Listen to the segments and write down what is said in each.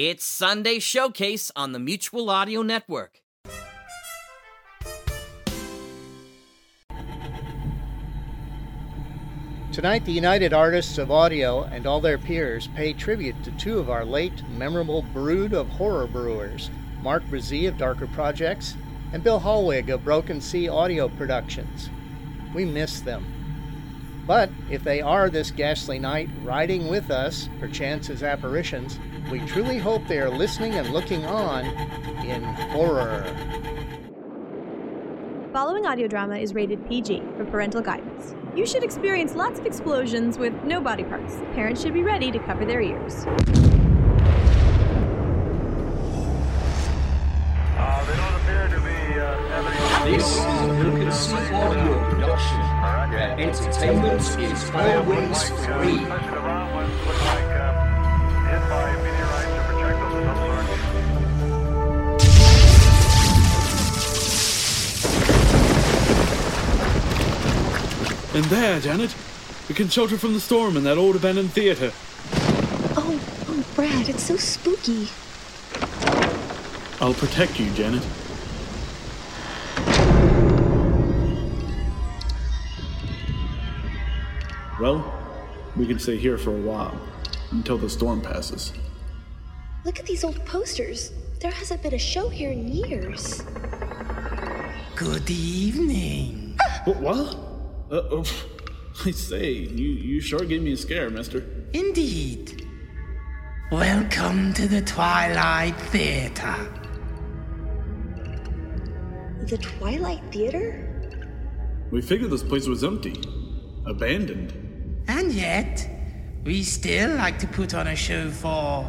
It's Sunday Showcase on the Mutual Audio Network. Tonight, the United Artists of Audio and all their peers pay tribute to two of our late, memorable brood of horror brewers, Mark Brzee of Darker Projects and Bill Hollweg of Broken Sea Audio Productions. We miss them. But if they are this ghastly night riding with us, perchance as apparitions, we truly hope they are listening and looking on in horror. Following audio drama is rated PG for parental guidance. You should experience lots of explosions with no body parts. Parents should be ready to cover their ears. This is a Broken Audio production, where entertainment is always free. And there, Janet, we can shelter from the storm in that old abandoned theater. Oh, oh, Brad, it's so spooky. I'll protect you, Janet. Well, we can stay here for a while until the storm passes. Look at these old posters. There hasn't been a show here in years. Good evening. What? what? Uh, oh, I say, you, you sure gave me a scare, mister. Indeed. Welcome to the Twilight Theater. The Twilight Theater? We figured this place was empty, abandoned. And yet, we still like to put on a show for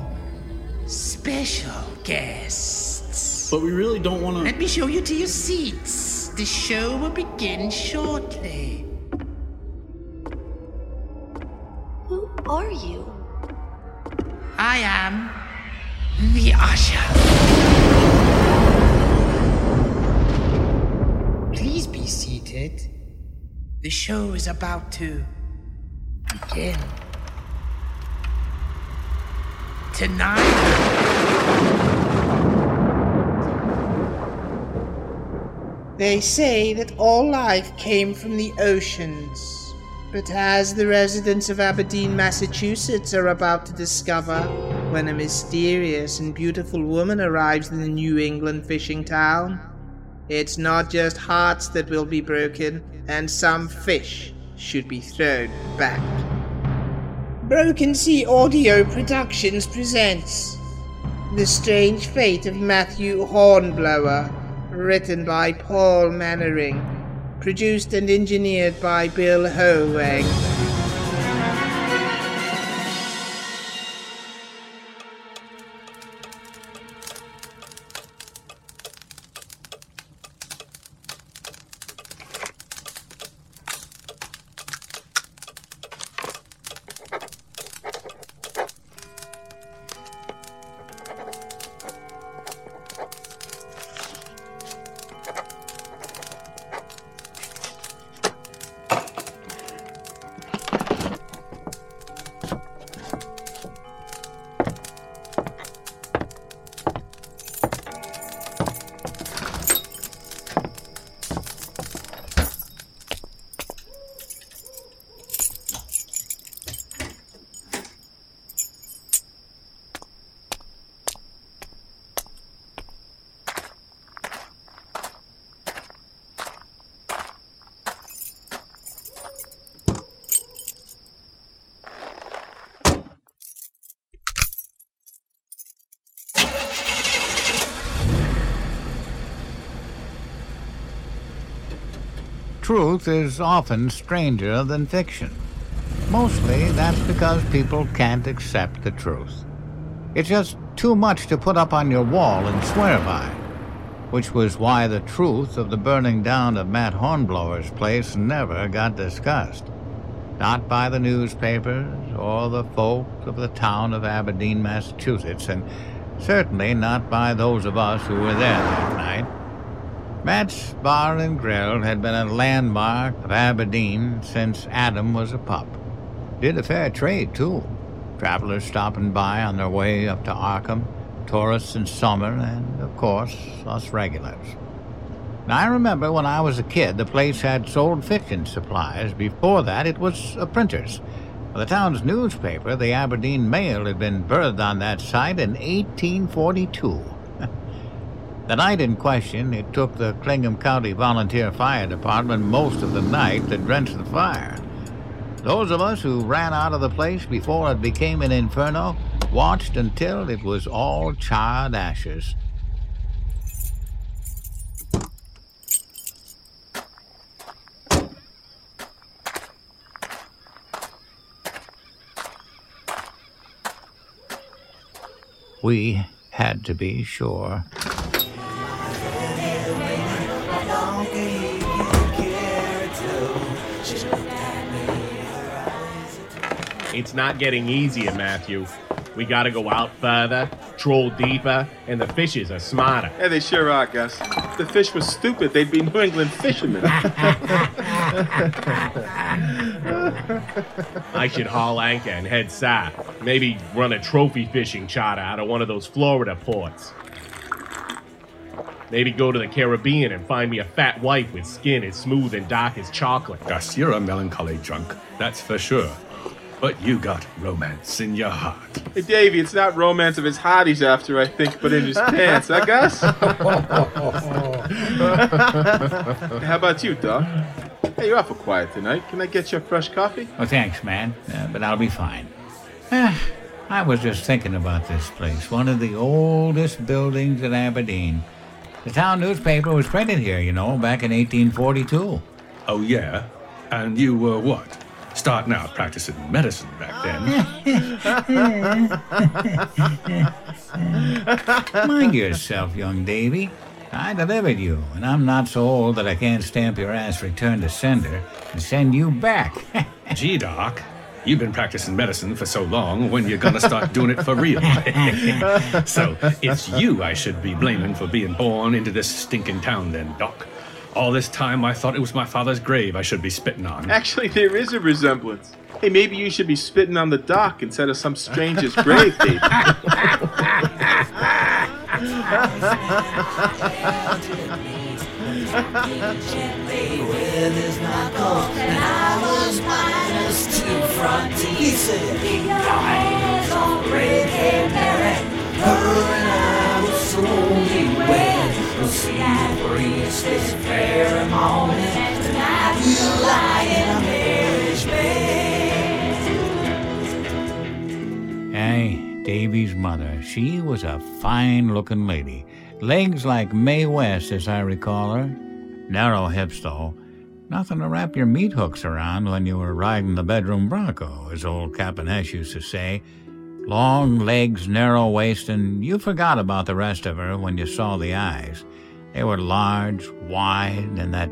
special guests. But we really don't want to. Let me show you to your seats. The show will begin shortly. Who are you? I am the usher. Please be seated. The show is about to Tonight. They say that all life came from the oceans. But as the residents of Aberdeen, Massachusetts are about to discover, when a mysterious and beautiful woman arrives in the New England fishing town, it's not just hearts that will be broken, and some fish should be thrown back. Broken Sea Audio Productions presents The Strange Fate of Matthew Hornblower, written by Paul Mannering, produced and engineered by Bill Hollweg. Truth is often stranger than fiction. Mostly that's because people can't accept the truth. It's just too much to put up on your wall and swear by. Which was why the truth of the burning down of Matt Hornblower's place never got discussed. Not by the newspapers or the folk of the town of Aberdeen, Massachusetts, and certainly not by those of us who were there Matt's Bar and Grill had been a landmark of Aberdeen since Adam was a pup. Did a fair trade, too. Travelers stopping by on their way up to Arkham, tourists in summer, and, of course, us regulars. Now, I remember when I was a kid, the place had sold fiction supplies. Before that, it was a printer's. The town's newspaper, the Aberdeen Mail, had been birthed on that site in 1842. The night in question, it took the Clingham County Volunteer Fire Department most of the night to drench the fire. Those of us who ran out of the place before it became an inferno watched until it was all charred ashes. We had to be sure. It's not getting easier, Matthew. We gotta go out further, troll deeper, and the fishes are smarter. Yeah, they sure are, Gus. If the fish was stupid, they'd be New England fishermen. I should haul anchor and head south. Maybe run a trophy fishing charter out of one of those Florida ports. Maybe go to the Caribbean and find me a fat wife with skin as smooth and dark as chocolate. Gus, you're a melancholy drunk, that's for sure. But you got romance in your heart. Hey, Davy, it's not romance of his heart he's after, I think, but in his pants, I guess. How about you, Doc? Hey, you're awful quiet tonight. Can I get you a fresh coffee? Oh, thanks, man, uh, but I'll be fine. Eh, I was just thinking about this place, one of the oldest buildings in Aberdeen. The town newspaper was printed here, you know, back in 1842. Oh, yeah? And you were what? Starting out practicing medicine back then. Mind yourself, young Davy. I delivered you, and I'm not so old that I can't stamp your ass return to sender and send you back. Gee, Doc, you've been practicing medicine for so long, when you're gonna start doing it for real? so it's you I should be blaming for being born into this stinking town, then, Doc. All this time I thought it was my father's grave I should be spitting on. Actually, there is a resemblance. Hey, maybe you should be spitting on the dock instead of some stranger's grave, Davy. gently with his knuckles, and I was minus two front teeth. He said, on red-haired Mary, We'll see the priest this very morning, tonight we'll lie in a marriage bed." Hey, Davy's mother, she was a fine looking lady. Legs like Mae West, as I recall her. Narrow hips, though. Nothing to wrap your meat hooks around when you were riding the bedroom bronco, as old Capanesh used to say. Long legs, narrow waist, and you forgot about the rest of her when you saw the eyes. They were large, wide, and that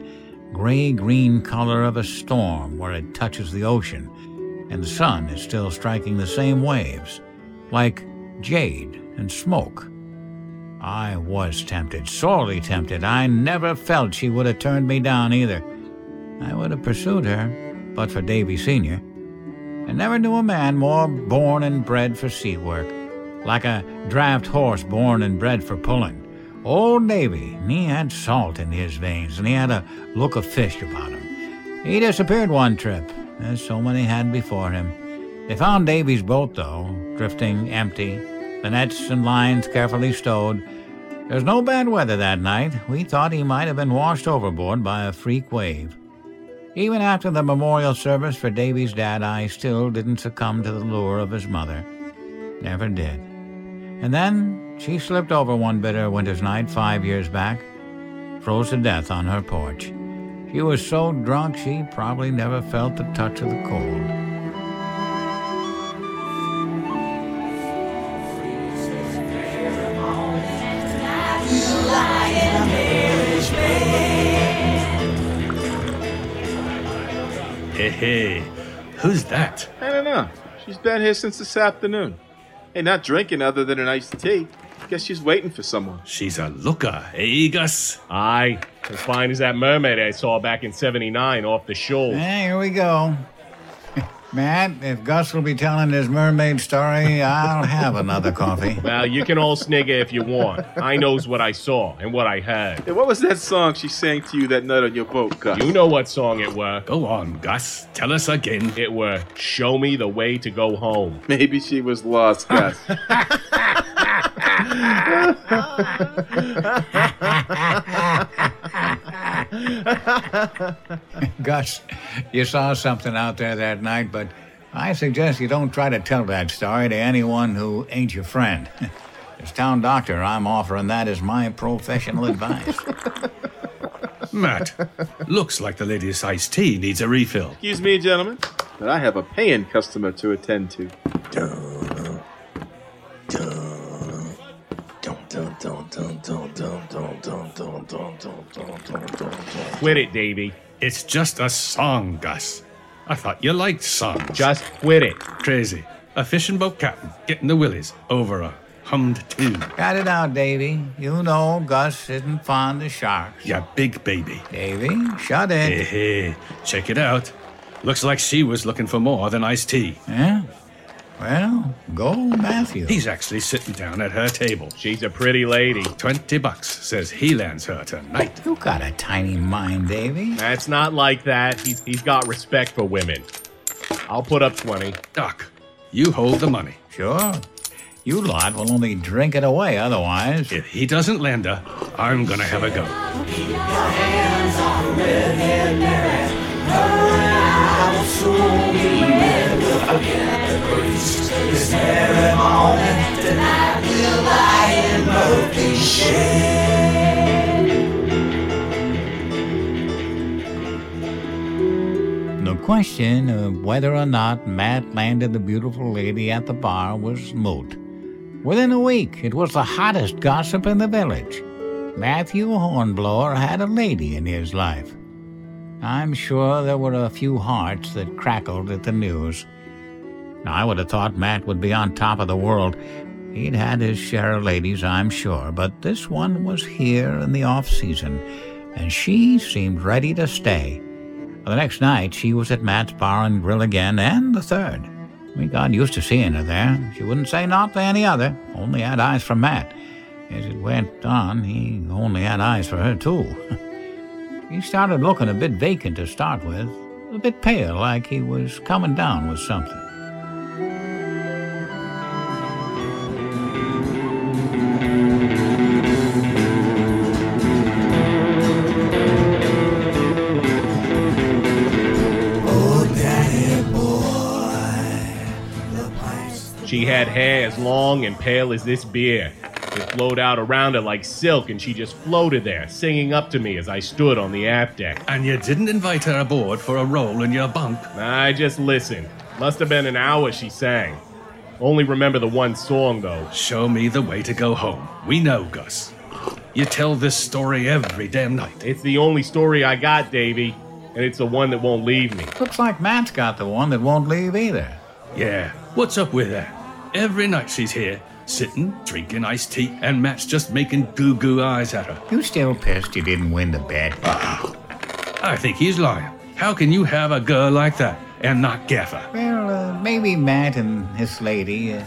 gray green color of a storm where it touches the ocean, and the sun is still striking the same waves, like jade and smoke. I was tempted, sorely tempted. I never felt she would have turned me down either. I would have pursued her, but for Davy Sr. I never knew a man more born and bred for sea work, like a draft horse born and bred for pulling. Old Davy, he had salt in his veins, and he had a look of fish about him. He disappeared one trip, as so many had before him. They found Davy's boat, though, drifting empty, the nets and lines carefully stowed. There was no bad weather that night. We thought he might have been washed overboard by a freak wave. Even after the memorial service for Davy's dad, I still didn't succumb to the lure of his mother. Never did. And then she slipped over one bitter winter's night five years back, froze to death on her porch. She was so drunk she probably never felt the touch of the cold. Hey, hey, who's that? I don't know. She's been here since this afternoon. Hey, not drinking other than an iced tea. Guess she's waiting for someone. She's a looker, eh, Gus? Aye, as fine as that mermaid I saw back in 79 off the shoal. Hey, here we go. Matt, if Gus will be telling his mermaid story, I'll have another coffee. Well, you can all snigger if you want. I knows what I saw and what I heard. Hey, what was that song she sang to you that night on your boat, Gus? You know what song it were. Go on, Gus. Tell us again. It were Show Me the Way to Go Home. Maybe she was lost, Gus. Gus, you saw something out there that night, but I suggest you don't try to tell that story to anyone who ain't your friend. As town doctor, I'm offering that as my professional advice. Matt, looks like the lady's iced tea needs a refill. Excuse me, gentlemen, but I have a paying customer to attend to. Quit it, Davy. It's just a song, Gus. I thought you liked songs. Just quit it. Crazy. A fishing boat captain getting the willies over a hummed tune. Cut it out, Davy. You know Gus isn't fond of sharks. Ya big baby. Davy, shut it. Hey, hey, check it out. Looks like she was looking for more than iced tea. Yeah? Well, go Matthew. He's actually sitting down at her table. She's a pretty lady. Twenty bucks says he lands her tonight. You got a tiny mind, Davy. That's not like that. He's, he's got respect for women. I'll put up 20. Doc, you hold the money. Sure. You lot will only drink it away otherwise. If he doesn't land her, I'm gonna have a go. The question of whether or not Matt landed the beautiful lady at the bar was moot. Within a week, it was the hottest gossip in the village. Matthew Hornblower had a lady in his life. I'm sure there were a few hearts that crackled at the news. I would have thought Matt would be on top of the world. He'd had his share of ladies, I'm sure, but this one was here in the off season, and she seemed ready to stay. The next night, she was at Matt's bar and grill again, and the third. We got used to seeing her there. She wouldn't say not to any other, only had eyes for Matt. As it went on, he only had eyes for her, too. he started looking a bit vacant to start with, a bit pale, like he was coming down with something. Had hair as long and pale as this beer. It flowed out around her like silk, and she just floated there, singing up to me as I stood on the aft deck. And you didn't invite her aboard for a roll in your bunk? I just listened. Must have been an hour she sang. Only remember the one song, though. Show me the way to go home. We know, Gus. You tell this story every damn night. It's the only story I got, Davy, and it's the one that won't leave me. Looks like Matt's got the one that won't leave either. Yeah, what's up with that? Every night she's here, sitting, drinking iced tea, and Matt's just making goo goo eyes at her. You still pissed you didn't win the bet? I think he's lying. How can you have a girl like that and not Gaffer? Well, uh, maybe Matt and this lady. Uh,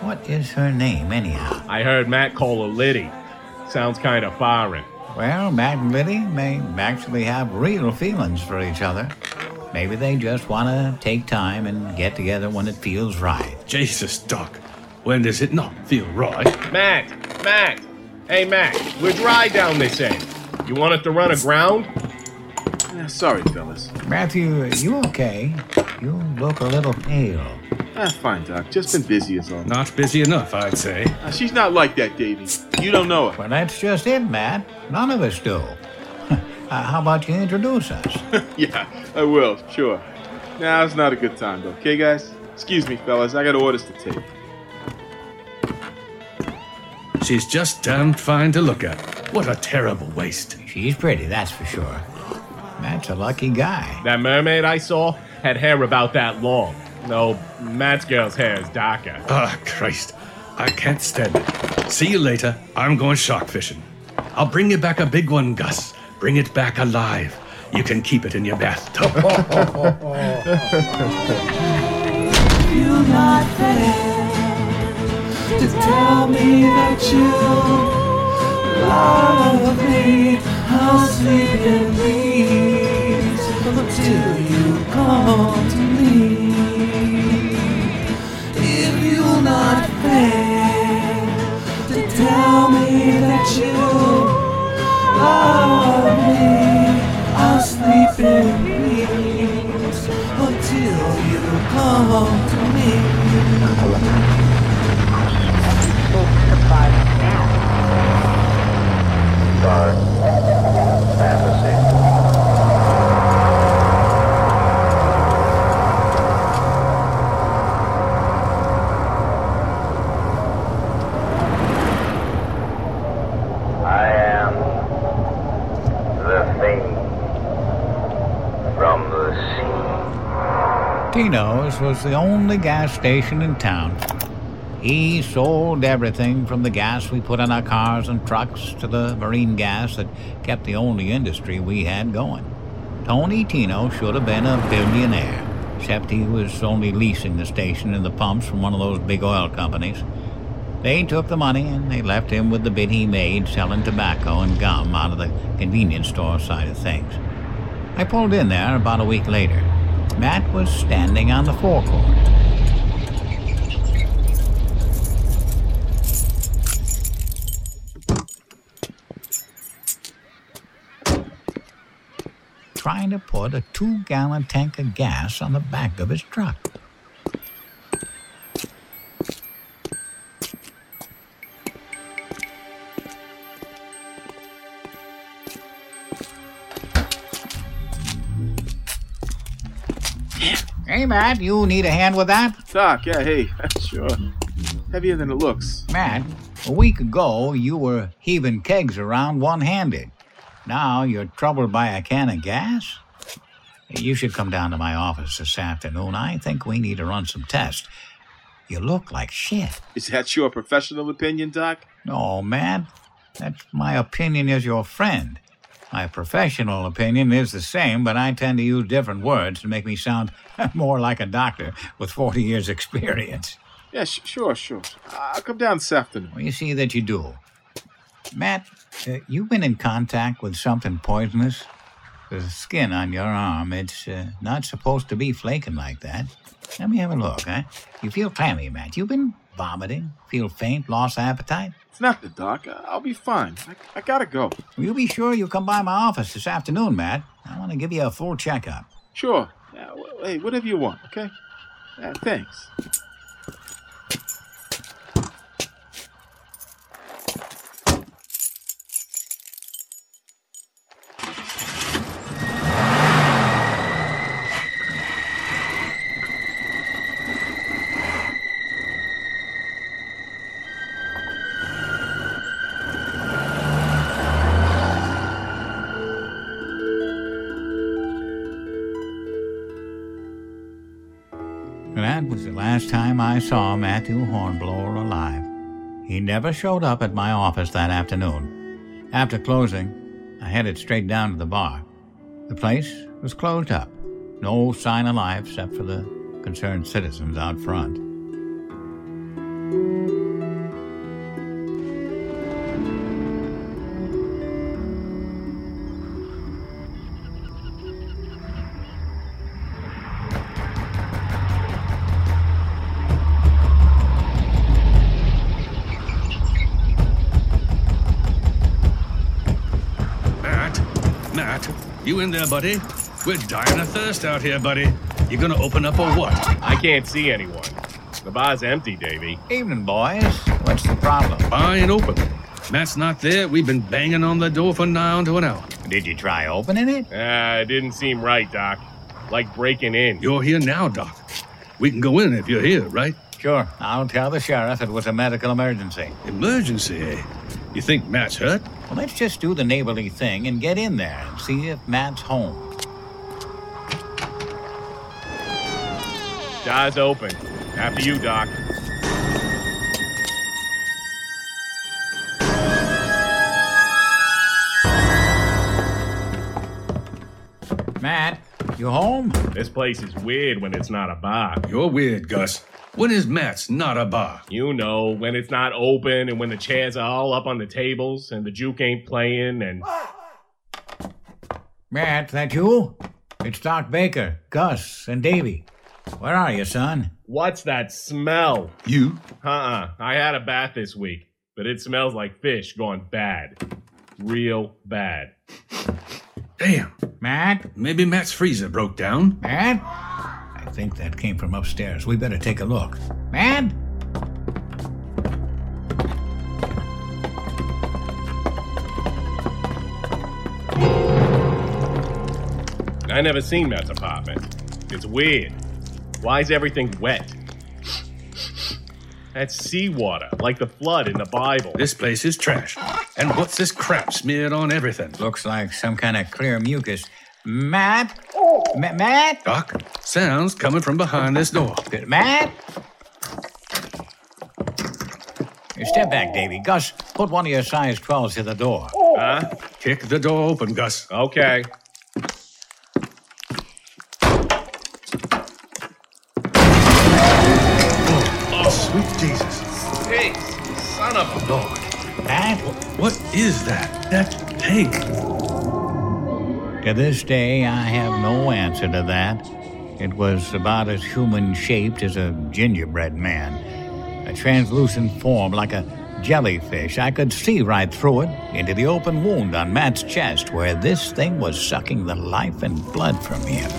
what is her name, anyhow? I heard Matt call her Liddy. Sounds kind of foreign. Well, Matt and Liddy may actually have real feelings for each other. Maybe they just want to take time and get together when it feels right. Jesus, Doc. When does it not feel right? Matt! Matt! Hey, Matt, we're dry down this end. You want us to run aground? Yeah, sorry, fellas. Matthew, you okay? You look a little pale. Ah, fine, Doc. Just been busy as all. Not busy enough, I'd say. Ah, she's not like that, Davy. You don't know her. Well, that's just it, Matt. None of us do. Uh, how about you introduce us? yeah, I will, sure. Now it's not a good time, though, okay, guys? Excuse me, fellas. I got orders to take. She's just damned fine to look at. What a terrible waste. She's pretty, that's for sure. Matt's a lucky guy. That mermaid I saw, had hair about that long. No, Matt's girl's hair is darker. Ah, Christ. I can't stand it. See you later. I'm going shark fishing. I'll bring you back a big one, Gus. Bring it back alive. You can keep it in your bathtub. You're not there to tell me that you love me. I'll sleep in peace until you come to me. If you're not there love me, I'll sleep in peace until you come to me. I am the thing from the sea. Tino's was the only gas station in town. He sold everything from the gas we put in our cars and trucks to the marine gas that kept the only industry we had going. Tony Tino should have been a billionaire, except he was only leasing the station and the pumps from one of those big oil companies. They took the money and they left him with the bit he made selling tobacco and gum out of the convenience store side of things. I pulled in there about a week later. Matt was standing on the forecourt. Trying to put a two gallon tank of gas on the back of his truck. Hey, Matt, you need a hand with that? Doc, yeah, hey, sure. Heavier than it looks. Matt, a week ago you were heaving kegs around one handed. Now you're troubled by a can of gas? You should come down to my office this afternoon. I think we need to run some tests. You look like shit. Is that your professional opinion, Doc? No, Matt. That's my opinion as your friend. My professional opinion is the same, but I tend to use different words to make me sound more like a doctor with 40 years' experience. Yeah, sh- sure, sure. I'll come down this afternoon. Well, you see that you do. Matt, uh, you've been in contact with something poisonous? The skin on your arm, it's uh, not supposed to be flaking like that. Let me have a look, huh? You feel clammy, Matt. You've been vomiting, feel faint, lost appetite? It's not the doc. I- I'll be fine. I, I gotta go. Will you be sure you come by my office this afternoon, Matt? I want to give you a full checkup. Sure. Yeah, wh- hey, whatever you want, okay? Yeah, thanks. I saw Matthew Hornblower alive. He never showed up at my office that afternoon. After closing, I headed straight down to the bar. The place was closed up. No sign of life except for the concerned citizens out front. In there, buddy? We're dying of thirst out here, buddy. You gonna open up or what? I can't see anyone. The bar's empty, Davy. Evening, boys. What's the problem? Fine open. Matt's not there. We've been banging on the door for nigh on to an hour. Did you try opening it? Ah, it didn't seem right, Doc. Like breaking in. You're here now, Doc. We can go in if you're here, right? Sure. I'll tell the sheriff it was a medical emergency. Emergency, eh? You think Matt's hurt? Well, let's just do the neighborly thing and get in there and see if Matt's home. Jaws open. After you, Doc. Matt, you home? This place is weird when it's not a bar. You're weird, Gus. When is Matt's not a bar? You know, when it's not open and when the chairs are all up on the tables and the juke ain't playing and. Matt, that you? It's Doc Baker, Gus, and Davy. Where are you, son? What's that smell? You? Uh uh I had a bath this week, but it smells like fish gone bad. Real bad. Damn. Matt? Maybe Matt's freezer broke down. Matt? I think that came from upstairs. We better take a look. Matt? I never seen Matt's apartment. It's weird. Why is everything wet? That's seawater, like the flood in the Bible. This place is trash. And what's this crap smeared on everything? Looks like some kind of clear mucus. Matt? Oh. Ma- Matt? Doc, sounds coming from behind this door. Matt? Hey, Step back, Davy. Gus, put one of your size 12s to the door. Huh? Kick the door open, Gus. Okay. Oh, sweet Jesus. Hey, son of a Lord. Matt? What is that? That tank. To this day, I have no answer to that. It was about as human shaped as a gingerbread man, a translucent form like a jellyfish. I could see right through it into the open wound on Matt's chest where this thing was sucking the life and blood from him.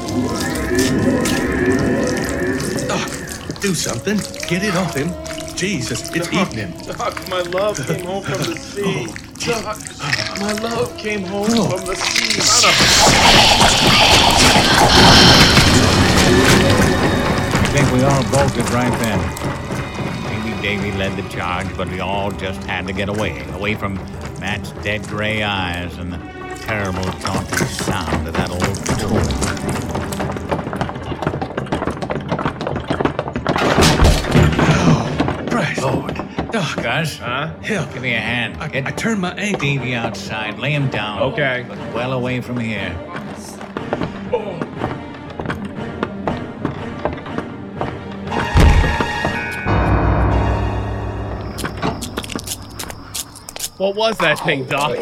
Doc, do something. Get it off him. Jesus, it's Doc, eating him. Doc, my love came home from the sea. Oh, Doc, my love came home Oh. from the sea. I think we all bolted right then. Maybe Davy led the charge, but we all just had to get away. Away from Matt's dead gray eyes and the terrible taunting sound of that old tune. Christ. Oh, oh, Lord. Doc, Gus, Huh? help. give me a hand. I, Get I turned my ankle. Davy outside. Lay him down. Okay. But well away from here. Oh. What was that thing, Doc?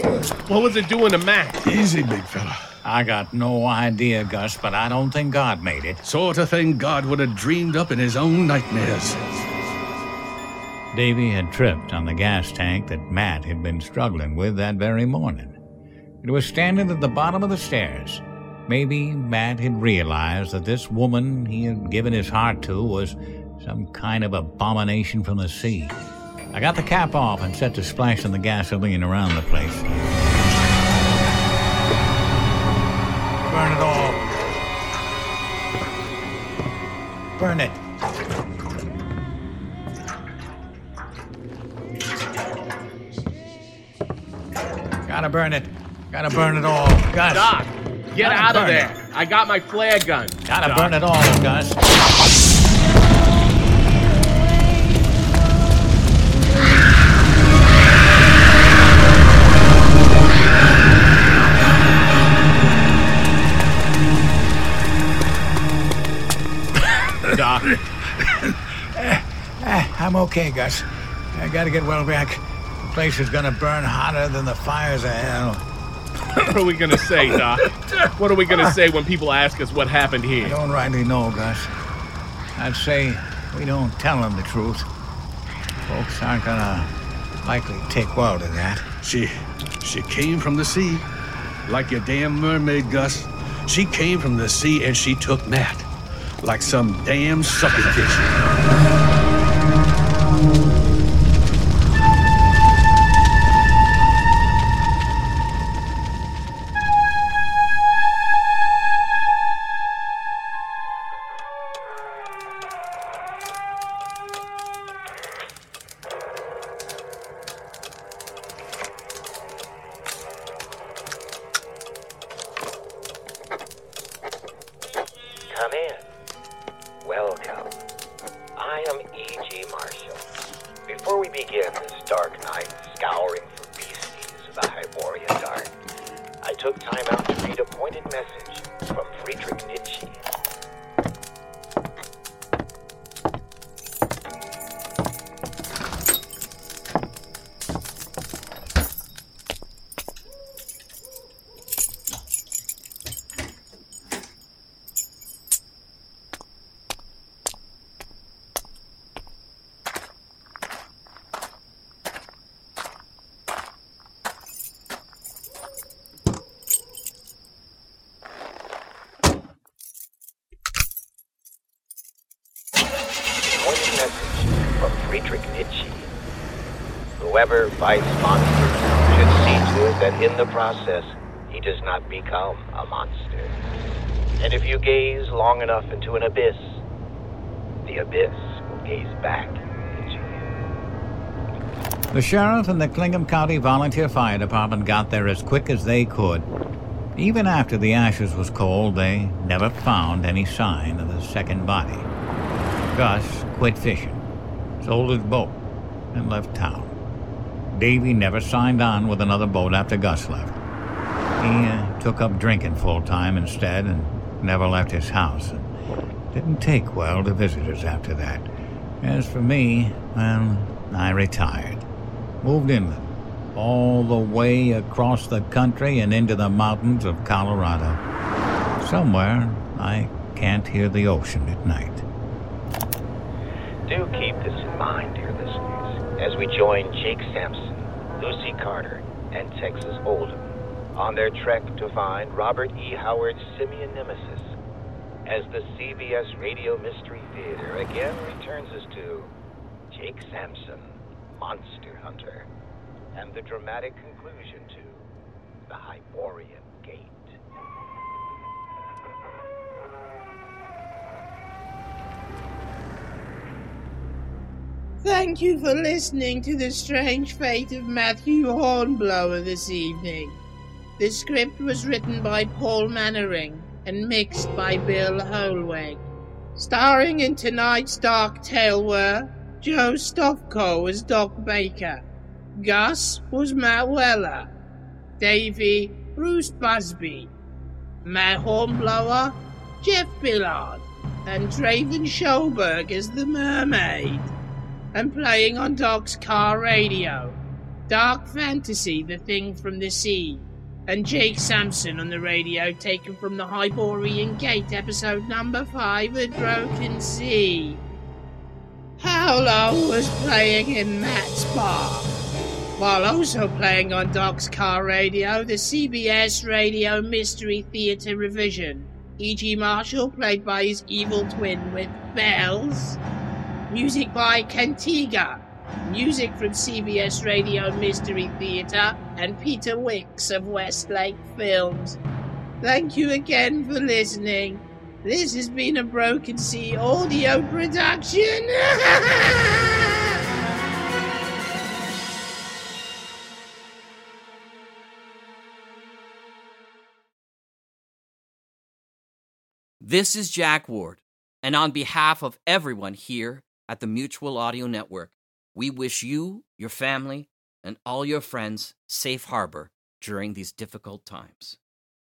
What was it doing to Matt? Easy, big fella. I got no idea, Gus, but I don't think God made it. Sort of thing God would have dreamed up in his own nightmares. Davy had tripped on the gas tank that Matt had been struggling with that very morning. It was standing at the bottom of the stairs. Maybe Matt had realized that this woman he had given his heart to was some kind of abomination from the sea. I got the cap off and set to splashing the gasoline around the place. Burn it all. Burn it. Gotta burn it. Gotta burn it all. Gus. Doc, get Gotta out of there. I got my flare gun. Gotta Doc. burn it all, Gus. I'm okay, Gus. I gotta get well back. The place is gonna burn hotter than the fires of hell. what are we gonna say, Doc? What are we gonna ah. say when people ask us what happened here? I don't rightly know, Gus. I'd say we don't tell them the truth. Folks aren't gonna likely take well to that. She, she came from the sea, like your damn mermaid, Gus. She came from the sea and she took Matt, like some damn sucker Whoever fights monsters should see to it that in the process he does not become a monster. And if you gaze long enough into an abyss, the abyss will gaze back into you. The sheriff and the Clingham County Volunteer Fire Department got there as quick as they could. Even after the ashes was cold, they never found any sign of the second body. Gus quit fishing, sold his boat, and left town. Davy never signed on with another boat after Gus left. He uh, took up drinking full time instead and never left his house. Didn't take well to visitors after that. As for me, well, I retired. Moved inland, all the way across the country and into the mountains of Colorado. Somewhere I can't hear the ocean at night. Do keep this in mind, dear listeners, as we join Jake Sampson, Lucy Carter, and Texas Oldham on their trek to find Robert E. Howard's simian nemesis as the CBS Radio Mystery Theater again returns us to Jake Sampson, Monster Hunter, and the dramatic conclusion to The Hyborian Gate. Thank you for listening to the strange fate of Matthew Hornblower this evening. The script was written by Paul Mannering and mixed by Bill Hollweg. Starring in tonight's dark tale were Joe Stofko as Doc Baker, Gus was Matt Weller, Davy Bruce Busby, Matt Hornblower Jeff Billard, and Draven Schoberg as the mermaid and playing on Doc's car radio. Dark Fantasy, The Thing from the Sea, and Jake Sampson on the radio, taken from the Hyborian Gate, episode number 5 at Broken Sea. Paolo was playing in Matt's bar, while also playing on Doc's car radio, the CBS Radio Mystery Theater revision. E.G. Marshall played by his evil twin with bells. Music by Cantiga. Music from CBS Radio Mystery Theater and Peter Wicks of Westlake Films. Thank you again for listening. This has been a Broken Sea audio production. This is Jack Ward, and on behalf of everyone here at the Mutual Audio Network, we wish you, your family, and all your friends safe harbor during these difficult times.